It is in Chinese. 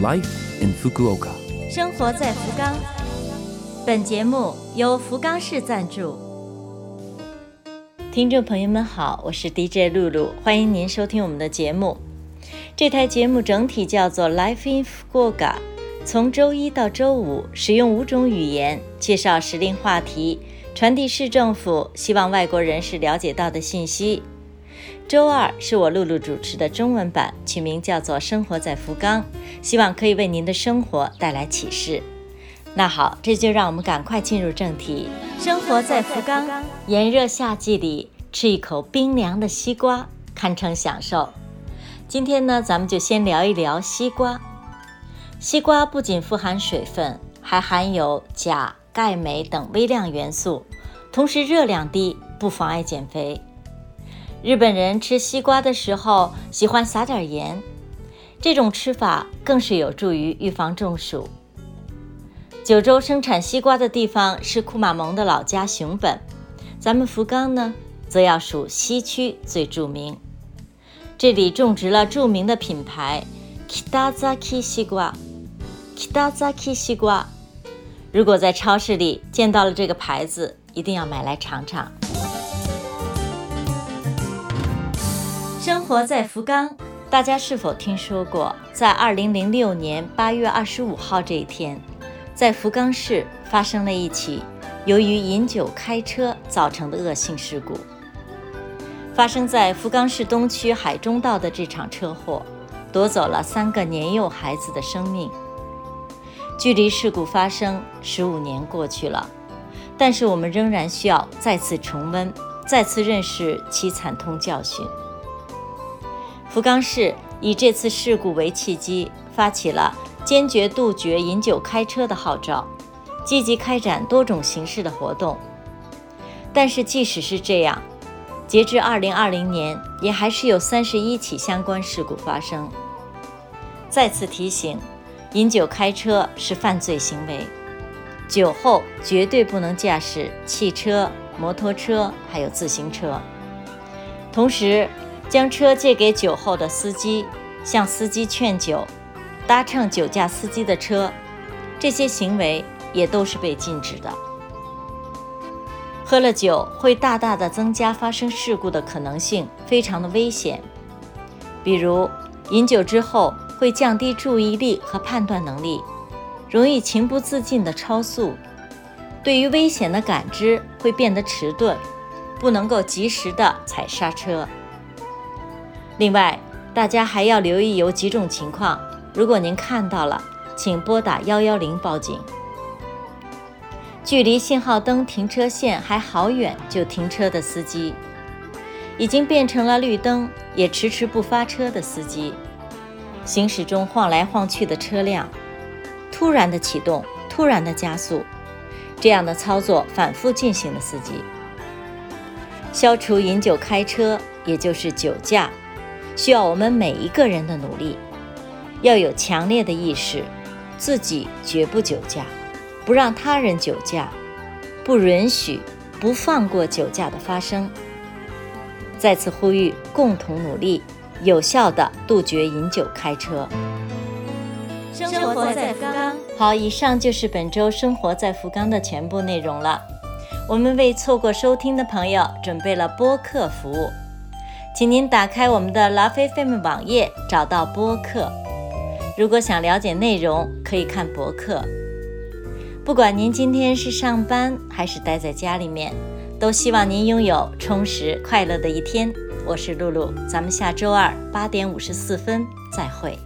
Life in Fukuoka。生活在福冈。本节目由福冈市赞助。听众朋友们好，我是 DJ 露露，欢迎您收听我们的节目。这台节目整体叫做 Life in Fukuoka，从周一到周五使用五种语言介绍时令话题，传递市政府希望外国人士了解到的信息。周二是我露露主持的中文版，取名叫做《生活在福冈》，希望可以为您的生活带来启示。那好，这就让我们赶快进入正题。生活在福冈，炎热夏季里吃一口冰凉的西瓜，堪称享受。今天呢，咱们就先聊一聊西瓜。西瓜不仅富含水分，还含有钾、钙、镁等微量元素，同时热量低，不妨碍减肥。日本人吃西瓜的时候喜欢撒点盐，这种吃法更是有助于预防中暑。九州生产西瓜的地方是库马蒙的老家熊本，咱们福冈呢，则要数西区最著名。这里种植了著名的品牌 Kitazaki 西瓜，Kitazaki 西瓜。如果在超市里见到了这个牌子，一定要买来尝尝。活在福冈，大家是否听说过，在二零零六年八月二十五号这一天，在福冈市发生了一起由于饮酒开车造成的恶性事故。发生在福冈市东区海中道的这场车祸，夺走了三个年幼孩子的生命。距离事故发生十五年过去了，但是我们仍然需要再次重温，再次认识其惨痛教训。福冈市以这次事故为契机，发起了坚决杜绝饮酒开车的号召，积极开展多种形式的活动。但是，即使是这样，截至2020年，也还是有31起相关事故发生。再次提醒，饮酒开车是犯罪行为，酒后绝对不能驾驶汽车、摩托车，还有自行车。同时，将车借给酒后的司机，向司机劝酒，搭乘酒驾司机的车，这些行为也都是被禁止的。喝了酒会大大的增加发生事故的可能性，非常的危险。比如，饮酒之后会降低注意力和判断能力，容易情不自禁的超速，对于危险的感知会变得迟钝，不能够及时的踩刹车。另外，大家还要留意有几种情况。如果您看到了，请拨打幺幺零报警。距离信号灯停车线还好远就停车的司机，已经变成了绿灯也迟迟不发车的司机，行驶中晃来晃去的车辆，突然的启动，突然的加速，这样的操作反复进行的司机，消除饮酒开车，也就是酒驾。需要我们每一个人的努力，要有强烈的意识，自己绝不酒驾，不让他人酒驾，不允许、不放过酒驾的发生。再次呼吁，共同努力，有效的杜绝饮酒开车。生活在福冈。好，以上就是本周生活在福冈的全部内容了。我们为错过收听的朋友准备了播客服务。请您打开我们的 Love FM 网页，找到播客。如果想了解内容，可以看博客。不管您今天是上班还是待在家里面，都希望您拥有充实快乐的一天。我是露露，咱们下周二八点五十四分再会。